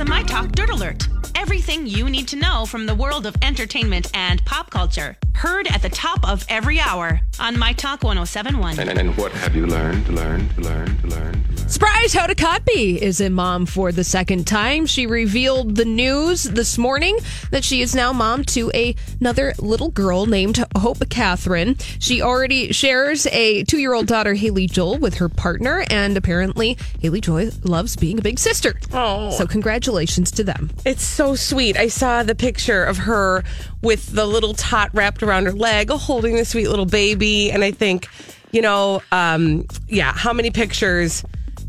My Talk Dirt Alert. Everything you need to know from the world of entertainment and pop culture. Heard at the top of every hour on My Talk 1071. And, and what have you learned, learned, learned, learned? Surprise! Hoda Kotb is a mom for the second time. She revealed the news this morning that she is now mom to a, another little girl named Hope Catherine. She already shares a two year old daughter, Haley Joy, with her partner, and apparently Haley Joy loves being a big sister. Oh. So, congratulations to them. It's so sweet. I saw the picture of her with the little tot wrapped around her leg, holding the sweet little baby. And I think, you know, um, yeah, how many pictures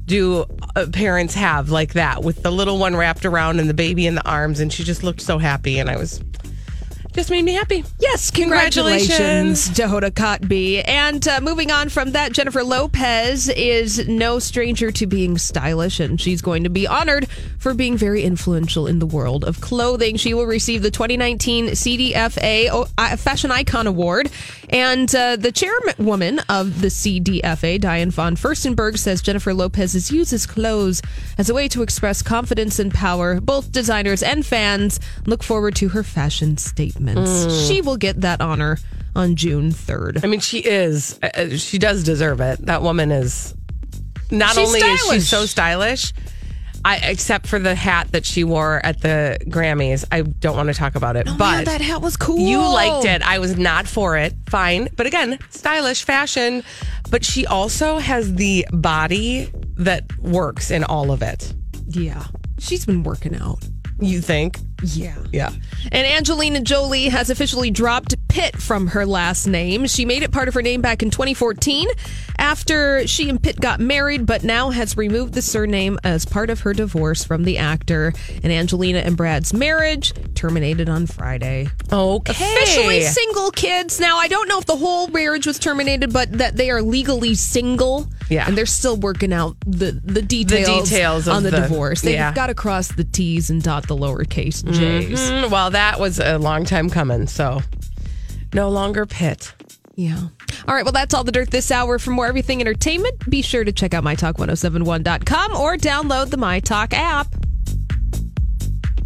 do uh, parents have like that with the little one wrapped around and the baby in the arms? And she just looked so happy. And I was just made me happy. Yes, congratulations, to Hoda Kotb. And uh, moving on from that, Jennifer Lopez is no stranger to being stylish, and she's going to be honored for being very influential in the world of clothing. She will receive the 2019 CDFA Fashion Icon Award. And uh, the chairwoman of the CDFA, Diane von Furstenberg, says Jennifer Lopez uses clothes as a way to express confidence and power. Both designers and fans look forward to her fashion statements. She will get that honor on June 3rd. I mean, she is, uh, uh, she does deserve it. That woman is not She's only is she so stylish, I, except for the hat that she wore at the Grammys. I don't want to talk about it, Oh, but man, that hat was cool. You liked it. I was not for it. Fine. But again, stylish fashion. But she also has the body that works in all of it. Yeah. She's been working out. You think? Yeah. Yeah. And Angelina Jolie has officially dropped Pitt from her last name. She made it part of her name back in 2014 after she and Pitt got married, but now has removed the surname as part of her divorce from the actor. And Angelina and Brad's marriage terminated on Friday. Okay. Officially single kids. Now, I don't know if the whole marriage was terminated, but that they are legally single. Yeah. And they're still working out the, the details, the details of on the, the- divorce. They've yeah. got to cross the T's and dot the lowercase J's. Mm, well, that was a long time coming. So no longer Pitt. Yeah. All right. Well, that's all the dirt this hour. For more everything entertainment, be sure to check out mytalk1071.com or download the MyTalk app.